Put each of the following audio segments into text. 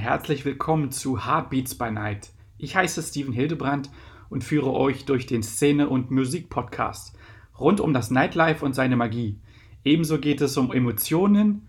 herzlich willkommen zu Heartbeats by Night. Ich heiße Steven Hildebrand und führe euch durch den Szene- und Musik-Podcast rund um das Nightlife und seine Magie. Ebenso geht es um Emotionen,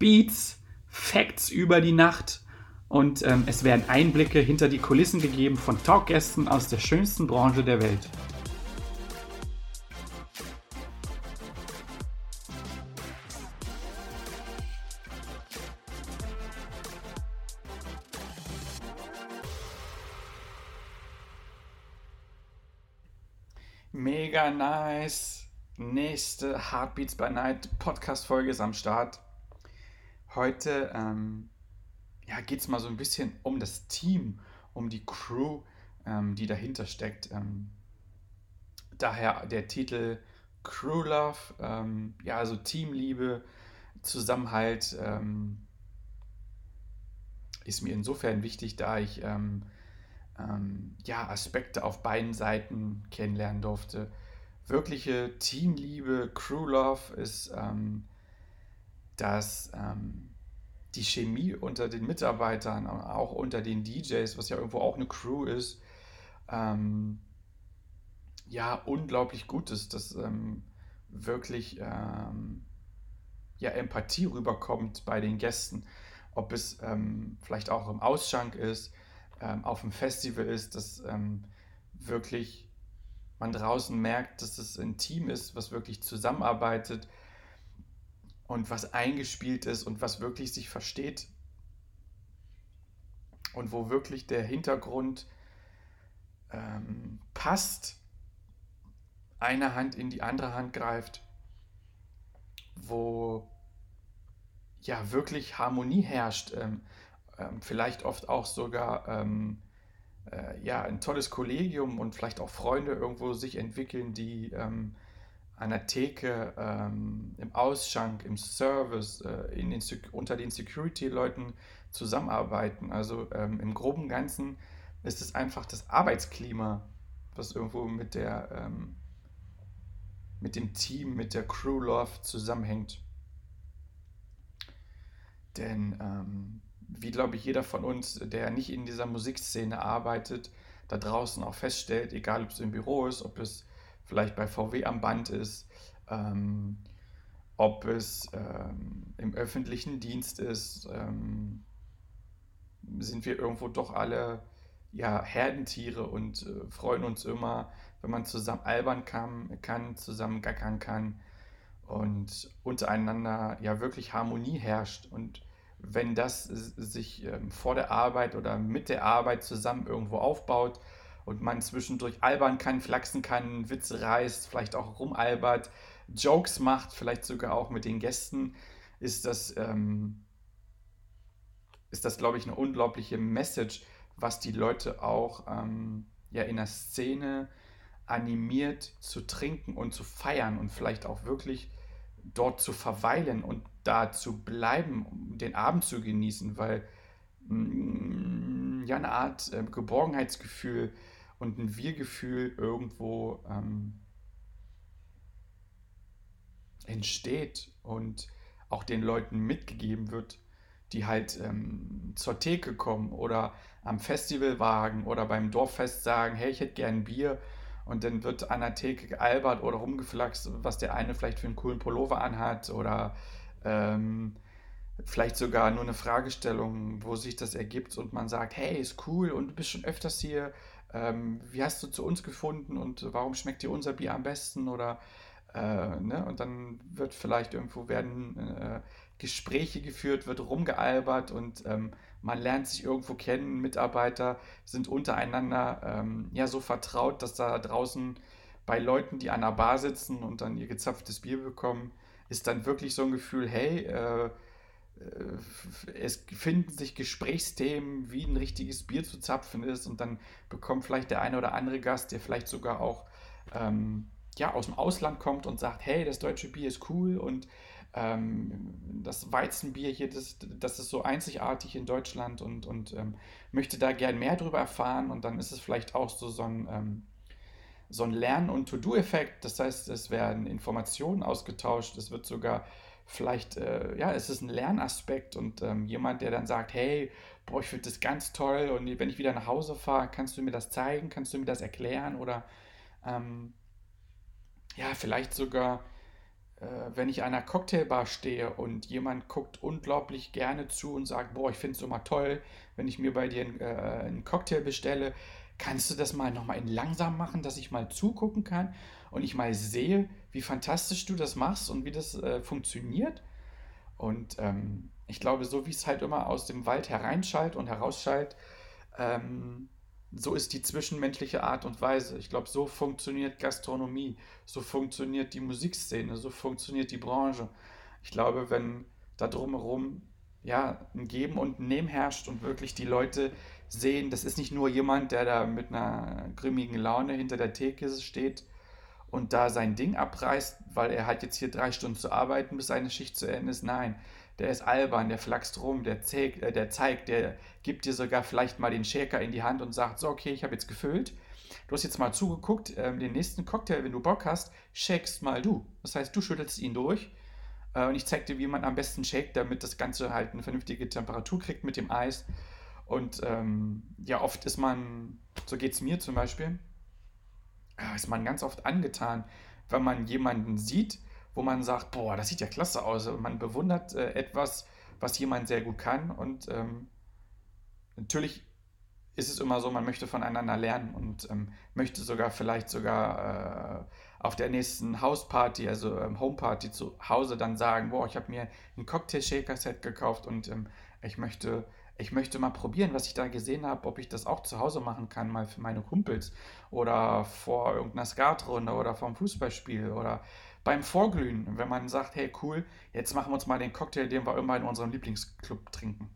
Beats, Facts über die Nacht und ähm, es werden Einblicke hinter die Kulissen gegeben von Talkgästen aus der schönsten Branche der Welt. Nice. Nächste Heartbeats by Night Podcast-Folge ist am Start. Heute ähm, ja, geht es mal so ein bisschen um das Team, um die Crew, ähm, die dahinter steckt. Ähm, daher der Titel Crew Love, ähm, ja, also Teamliebe, Zusammenhalt ähm, ist mir insofern wichtig, da ich ähm, ähm, ja, Aspekte auf beiden Seiten kennenlernen durfte. Wirkliche Teamliebe, Crew Love ist, dass die Chemie unter den Mitarbeitern, auch unter den DJs, was ja irgendwo auch eine Crew ist, ähm, ja, unglaublich gut ist, dass ähm, wirklich ähm, ja, Empathie rüberkommt bei den Gästen. Ob es ähm, vielleicht auch im Ausschank ist, ähm, auf dem Festival ist, dass ähm, wirklich man draußen merkt, dass es ein Team ist, was wirklich zusammenarbeitet, und was eingespielt ist und was wirklich sich versteht und wo wirklich der Hintergrund ähm, passt, eine Hand in die andere Hand greift, wo ja wirklich Harmonie herrscht, ähm, ähm, vielleicht oft auch sogar ähm, äh, ja ein tolles Kollegium und vielleicht auch Freunde irgendwo sich entwickeln, die ähm, an der Theke, ähm, im Ausschank, im Service, äh, in den, unter den Security-Leuten zusammenarbeiten. Also ähm, im groben Ganzen ist es einfach das Arbeitsklima, was irgendwo mit der ähm, mit dem Team, mit der Crew Love zusammenhängt. Denn ähm, wie glaube ich jeder von uns, der nicht in dieser Musikszene arbeitet, da draußen auch feststellt, egal ob es im Büro ist, ob es vielleicht bei VW am Band ist, ähm, ob es ähm, im öffentlichen Dienst ist, ähm, sind wir irgendwo doch alle ja, Herdentiere und äh, freuen uns immer, wenn man zusammen albern kann, kann, zusammen gackern kann und untereinander ja wirklich Harmonie herrscht. Und wenn das sich ähm, vor der Arbeit oder mit der Arbeit zusammen irgendwo aufbaut, und man zwischendurch albern kann, flachsen kann, Witze reißt, vielleicht auch rumalbert, Jokes macht, vielleicht sogar auch mit den Gästen, ist das, ähm, ist das glaube ich, eine unglaubliche Message, was die Leute auch ähm, ja, in der Szene animiert zu trinken und zu feiern und vielleicht auch wirklich dort zu verweilen und da zu bleiben, um den Abend zu genießen, weil mh, mm, ja eine Art äh, Geborgenheitsgefühl und ein Wir-Gefühl irgendwo ähm, entsteht und auch den Leuten mitgegeben wird, die halt ähm, zur Theke kommen oder am Festivalwagen oder beim Dorffest sagen, hey, ich hätte gern Bier und dann wird an der Theke gealbert oder rumgeflaxt, was der eine vielleicht für einen coolen Pullover anhat oder ähm, vielleicht sogar nur eine Fragestellung, wo sich das ergibt und man sagt, hey, ist cool und du bist schon öfters hier, ähm, wie hast du zu uns gefunden und warum schmeckt dir unser Bier am besten? Oder äh, ne? und dann wird vielleicht irgendwo werden äh, Gespräche geführt, wird rumgealbert und ähm, man lernt sich irgendwo kennen, Mitarbeiter sind untereinander ähm, ja so vertraut, dass da draußen bei Leuten, die an der Bar sitzen und dann ihr gezapftes Bier bekommen, ist dann wirklich so ein Gefühl, hey, äh, äh, es finden sich Gesprächsthemen, wie ein richtiges Bier zu zapfen ist und dann bekommt vielleicht der eine oder andere Gast, der vielleicht sogar auch ähm, ja, aus dem Ausland kommt und sagt, hey, das deutsche Bier ist cool und ähm, das Weizenbier hier, das, das ist so einzigartig in Deutschland und, und ähm, möchte da gern mehr darüber erfahren. Und dann ist es vielleicht auch so, so ein, ähm, so ein Lern- und To-Do-Effekt, das heißt, es werden Informationen ausgetauscht, es wird sogar vielleicht, äh, ja, es ist ein Lernaspekt. Und ähm, jemand, der dann sagt, hey, boah, ich finde das ganz toll. Und wenn ich wieder nach Hause fahre, kannst du mir das zeigen, kannst du mir das erklären? Oder ähm, ja, vielleicht sogar, äh, wenn ich an einer Cocktailbar stehe und jemand guckt unglaublich gerne zu und sagt, boah, ich finde es immer toll, wenn ich mir bei dir einen, äh, einen Cocktail bestelle, kannst du das mal nochmal in langsam machen, dass ich mal zugucken kann und ich mal sehe, wie fantastisch du das machst und wie das äh, funktioniert. Und ähm, ich glaube, so wie es halt immer aus dem Wald hereinschallt und herausschallt, ähm, so ist die zwischenmenschliche Art und Weise. Ich glaube, so funktioniert Gastronomie, so funktioniert die Musikszene, so funktioniert die Branche. Ich glaube, wenn da drumherum ja ein Geben und ein Nehmen herrscht und wirklich die Leute sehen, das ist nicht nur jemand, der da mit einer grimmigen Laune hinter der Theke steht und da sein Ding abreißt, weil er hat jetzt hier drei Stunden zu arbeiten, bis seine Schicht zu Ende ist. Nein, der ist albern, der flaxt rum, der, zeigt, äh, der zeigt, der gibt dir sogar vielleicht mal den Shaker in die Hand und sagt, so, okay, ich habe jetzt gefüllt. Du hast jetzt mal zugeguckt, äh, den nächsten Cocktail, wenn du Bock hast, shakest mal du. Das heißt, du schüttelst ihn durch äh, und ich zeig dir, wie man am besten shakt, damit das Ganze halt eine vernünftige Temperatur kriegt mit dem Eis. Und ähm, ja, oft ist man, so geht es mir zum Beispiel, äh, ist man ganz oft angetan, wenn man jemanden sieht, wo man sagt, boah, das sieht ja klasse aus. Man bewundert äh, etwas, was jemand sehr gut kann. Und ähm, natürlich ist es immer so, man möchte voneinander lernen und ähm, möchte sogar vielleicht sogar äh, auf der nächsten Hausparty, also ähm, Homeparty zu Hause dann sagen, boah, ich habe mir ein Cocktail-Shaker-Set gekauft und ähm, ich möchte ich möchte mal probieren, was ich da gesehen habe, ob ich das auch zu Hause machen kann, mal für meine Kumpels oder vor irgendeiner Skatrunde oder vom Fußballspiel oder beim Vorglühen, wenn man sagt, hey cool, jetzt machen wir uns mal den Cocktail, den wir immer in unserem Lieblingsclub trinken.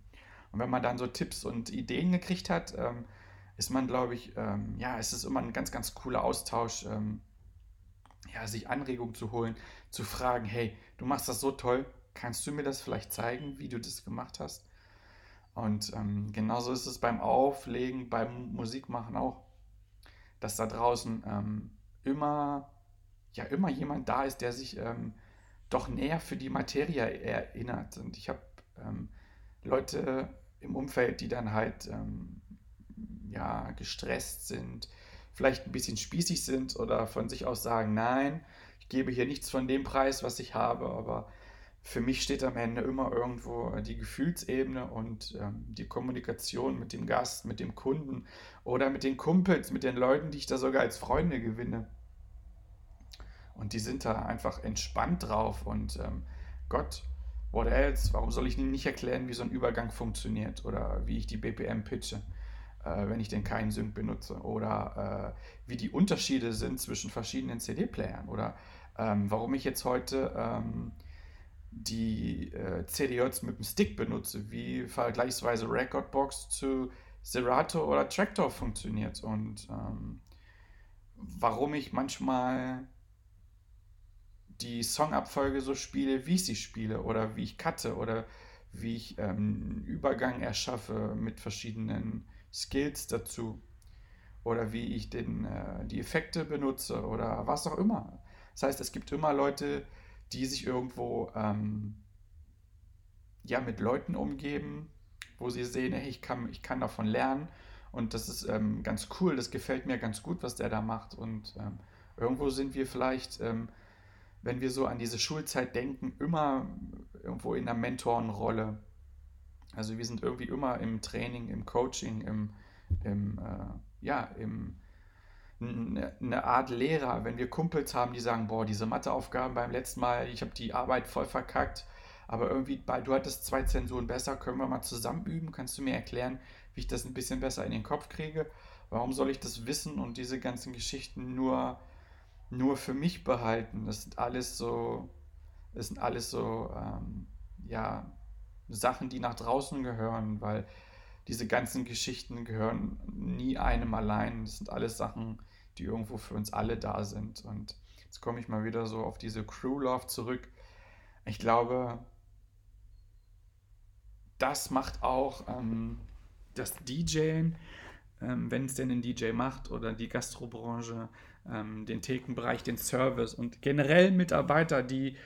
Und wenn man dann so Tipps und Ideen gekriegt hat, ähm, ist man, glaube ich, ähm, ja, es ist immer ein ganz, ganz cooler Austausch, ähm, ja, sich Anregungen zu holen, zu fragen, hey, du machst das so toll, kannst du mir das vielleicht zeigen, wie du das gemacht hast? Und ähm, genauso ist es beim Auflegen, beim Musikmachen auch, dass da draußen ähm, immer ja immer jemand da ist, der sich ähm, doch näher für die Materie erinnert. Und ich habe ähm, Leute im Umfeld, die dann halt ähm, ja gestresst sind, vielleicht ein bisschen spießig sind oder von sich aus sagen, nein, ich gebe hier nichts von dem Preis, was ich habe, aber für mich steht am Ende immer irgendwo die Gefühlsebene und ähm, die Kommunikation mit dem Gast, mit dem Kunden oder mit den Kumpels, mit den Leuten, die ich da sogar als Freunde gewinne. Und die sind da einfach entspannt drauf. Und ähm, Gott, what else? Warum soll ich Ihnen nicht erklären, wie so ein Übergang funktioniert oder wie ich die BPM pitche, äh, wenn ich denn keinen Sync benutze? Oder äh, wie die Unterschiede sind zwischen verschiedenen CD-Playern? Oder ähm, warum ich jetzt heute ähm, die äh, CDJs mit dem Stick benutze? Wie vergleichsweise Recordbox zu Serato oder Tractor funktioniert? Und ähm, warum ich manchmal die Songabfolge so spiele, wie ich sie spiele oder wie ich cutte oder wie ich ähm, Übergang erschaffe mit verschiedenen Skills dazu oder wie ich den, äh, die Effekte benutze oder was auch immer. Das heißt, es gibt immer Leute, die sich irgendwo ähm, ja, mit Leuten umgeben, wo sie sehen, hey, ich kann, ich kann davon lernen und das ist ähm, ganz cool, das gefällt mir ganz gut, was der da macht und ähm, irgendwo sind wir vielleicht ähm, wenn wir so an diese Schulzeit denken, immer irgendwo in einer Mentorenrolle. Also wir sind irgendwie immer im Training, im Coaching, im, im äh, ja, im eine Art Lehrer, wenn wir Kumpels haben, die sagen, boah, diese Matheaufgaben beim letzten Mal, ich habe die Arbeit voll verkackt, aber irgendwie, du hattest zwei Zensuren besser, können wir mal zusammen üben? Kannst du mir erklären, wie ich das ein bisschen besser in den Kopf kriege? Warum soll ich das wissen und diese ganzen Geschichten nur nur für mich behalten. Das sind alles so, das sind alles so, ähm, ja, Sachen, die nach draußen gehören, weil diese ganzen Geschichten gehören nie einem allein. Das sind alles Sachen, die irgendwo für uns alle da sind. Und jetzt komme ich mal wieder so auf diese Crew Love zurück. Ich glaube, das macht auch ähm, das DJen, ähm, wenn es denn ein DJ macht oder die Gastrobranche, ähm, den Thekenbereich, den Service und generell Mitarbeiter, die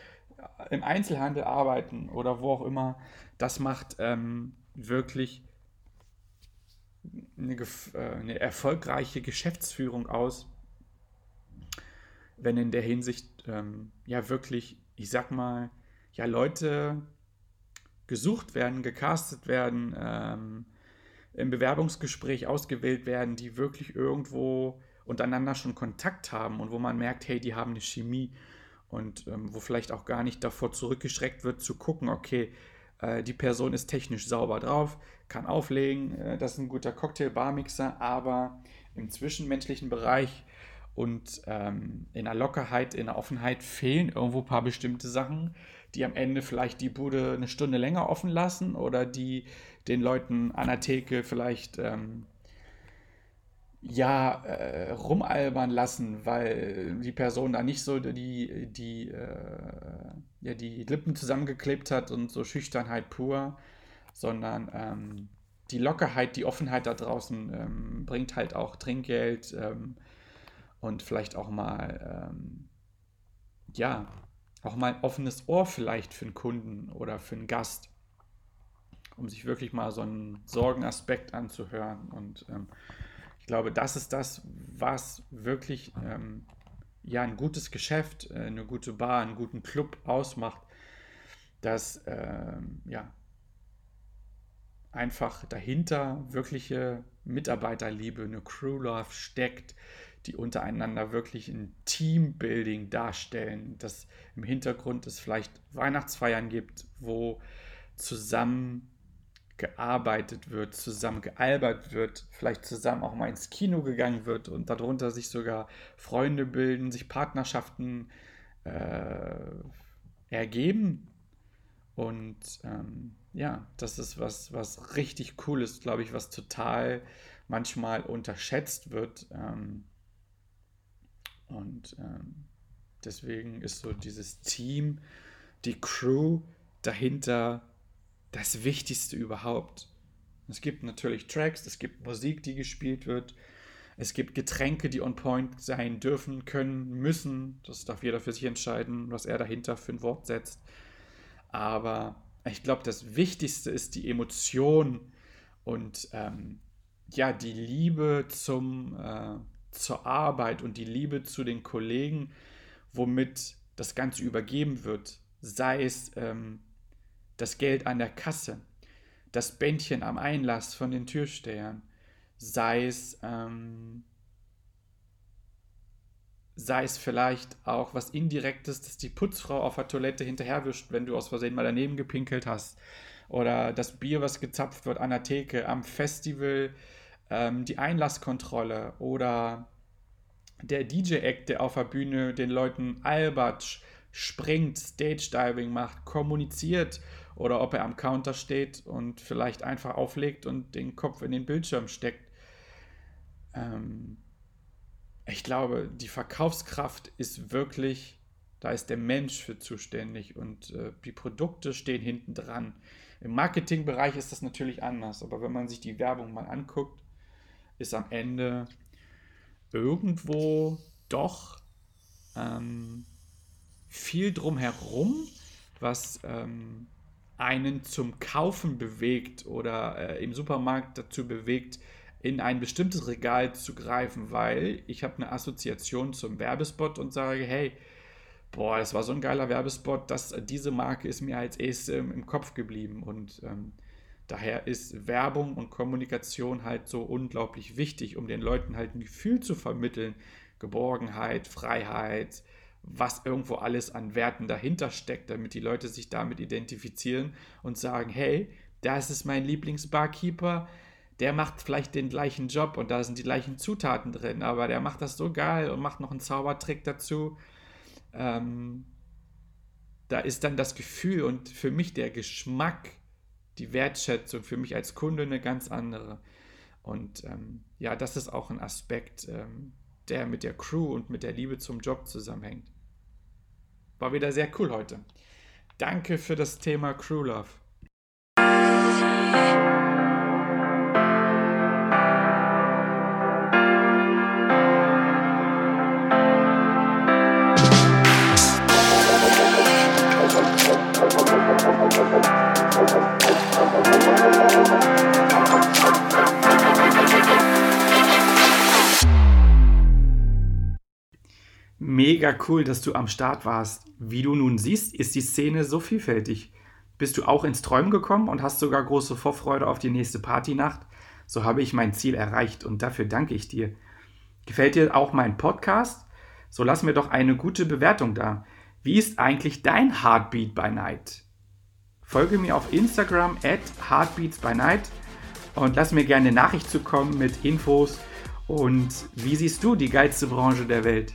im Einzelhandel arbeiten oder wo auch immer, das macht ähm, wirklich eine, äh, eine, erfolgreiche Geschäftsführung aus, wenn in der Hinsicht ähm, ja wirklich, ich sag mal, ja Leute gesucht werden, gecastet werden, ähm, im Bewerbungsgespräch ausgewählt werden, die wirklich irgendwo untereinander schon Kontakt haben und wo man merkt, hey, die haben eine Chemie und ähm, wo vielleicht auch gar nicht davor zurückgeschreckt wird zu gucken, okay, äh, die Person ist technisch sauber drauf, kann auflegen, äh, das ist ein guter Cocktail-Bar-Mixer, aber im zwischenmenschlichen Bereich und ähm, in der Lockerheit, in der Offenheit fehlen irgendwo ein paar bestimmte Sachen, die am Ende vielleicht die Bude eine Stunde länger offen lassen oder die den Leuten an der Theke vielleicht ähm, ja, äh, rumalbern lassen, weil die Person da nicht so die, die, äh, ja, die Lippen zusammengeklebt hat und so Schüchternheit pur, sondern ähm, die Lockerheit, die Offenheit da draußen ähm, bringt halt auch Trinkgeld ähm, und vielleicht auch mal, ähm, ja, auch mal ein offenes Ohr vielleicht für einen Kunden oder für einen Gast, um sich wirklich mal so einen Sorgenaspekt anzuhören und ähm, ich glaube, das ist das, was wirklich ähm, ja ein gutes Geschäft, äh, eine gute Bar, einen guten Club ausmacht, dass ähm, ja einfach dahinter wirkliche Mitarbeiterliebe, eine Crew Love steckt, die untereinander wirklich ein Teambuilding darstellen, dass im Hintergrund es vielleicht Weihnachtsfeiern gibt, wo zusammen gearbeitet wird, zusammen gealbert wird, vielleicht zusammen auch mal ins Kino gegangen wird und darunter sich sogar Freunde bilden, sich Partnerschaften äh, ergeben. Und ähm, ja, das ist was, was richtig cool ist, glaube ich, was total manchmal unterschätzt wird. Ähm, und ähm, deswegen ist so dieses Team, die Crew dahinter das Wichtigste überhaupt. Es gibt natürlich Tracks, es gibt Musik, die gespielt wird, es gibt Getränke, die on point sein dürfen, können, müssen. Das darf jeder für sich entscheiden, was er dahinter für ein Wort setzt. Aber ich glaube, das Wichtigste ist die Emotion und ähm, ja, die Liebe zum, äh, zur Arbeit und die Liebe zu den Kollegen, womit das Ganze übergeben wird. Sei es ähm, das Geld an der Kasse, das Bändchen am Einlass von den Türstehern, sei es, ähm, sei es vielleicht auch was Indirektes, dass die Putzfrau auf der Toilette hinterherwischt, wenn du aus Versehen mal daneben gepinkelt hast, oder das Bier, was gezapft wird an der Theke, am Festival, ähm, die Einlasskontrolle oder der DJ-Act, der auf der Bühne den Leuten Albatsch springt, Stage-Diving macht, kommuniziert oder ob er am Counter steht und vielleicht einfach auflegt und den Kopf in den Bildschirm steckt. Ähm, ich glaube, die Verkaufskraft ist wirklich, da ist der Mensch für zuständig und äh, die Produkte stehen hinten dran. Im Marketingbereich ist das natürlich anders, aber wenn man sich die Werbung mal anguckt, ist am Ende irgendwo doch ähm, viel drumherum, was ähm, einen zum Kaufen bewegt oder äh, im Supermarkt dazu bewegt, in ein bestimmtes Regal zu greifen, weil ich habe eine Assoziation zum Werbespot und sage, hey, boah, das war so ein geiler Werbespot, dass diese Marke ist mir als erstes im Kopf geblieben. Und ähm, daher ist Werbung und Kommunikation halt so unglaublich wichtig, um den Leuten halt ein Gefühl zu vermitteln, Geborgenheit, Freiheit, was irgendwo alles an Werten dahinter steckt, damit die Leute sich damit identifizieren und sagen, hey, das ist mein Lieblingsbarkeeper, der macht vielleicht den gleichen Job und da sind die gleichen Zutaten drin, aber der macht das so geil und macht noch einen Zaubertrick dazu. Ähm, da ist dann das Gefühl und für mich der Geschmack, die Wertschätzung für mich als Kunde eine ganz andere. Und ähm, ja, das ist auch ein Aspekt, ähm, der mit der Crew und mit der Liebe zum Job zusammenhängt. War wieder sehr cool heute. Danke für das Thema Crew Love. Mega cool, dass du am Start warst. Wie du nun siehst, ist die Szene so vielfältig. Bist du auch ins Träumen gekommen und hast sogar große Vorfreude auf die nächste Partynacht? So habe ich mein Ziel erreicht und dafür danke ich dir. Gefällt dir auch mein Podcast? So lass mir doch eine gute Bewertung da. Wie ist eigentlich dein Heartbeat by Night? Folge mir auf Instagram at Heartbeats by Night und lass mir gerne eine Nachricht zukommen mit Infos und wie siehst du die geilste Branche der Welt?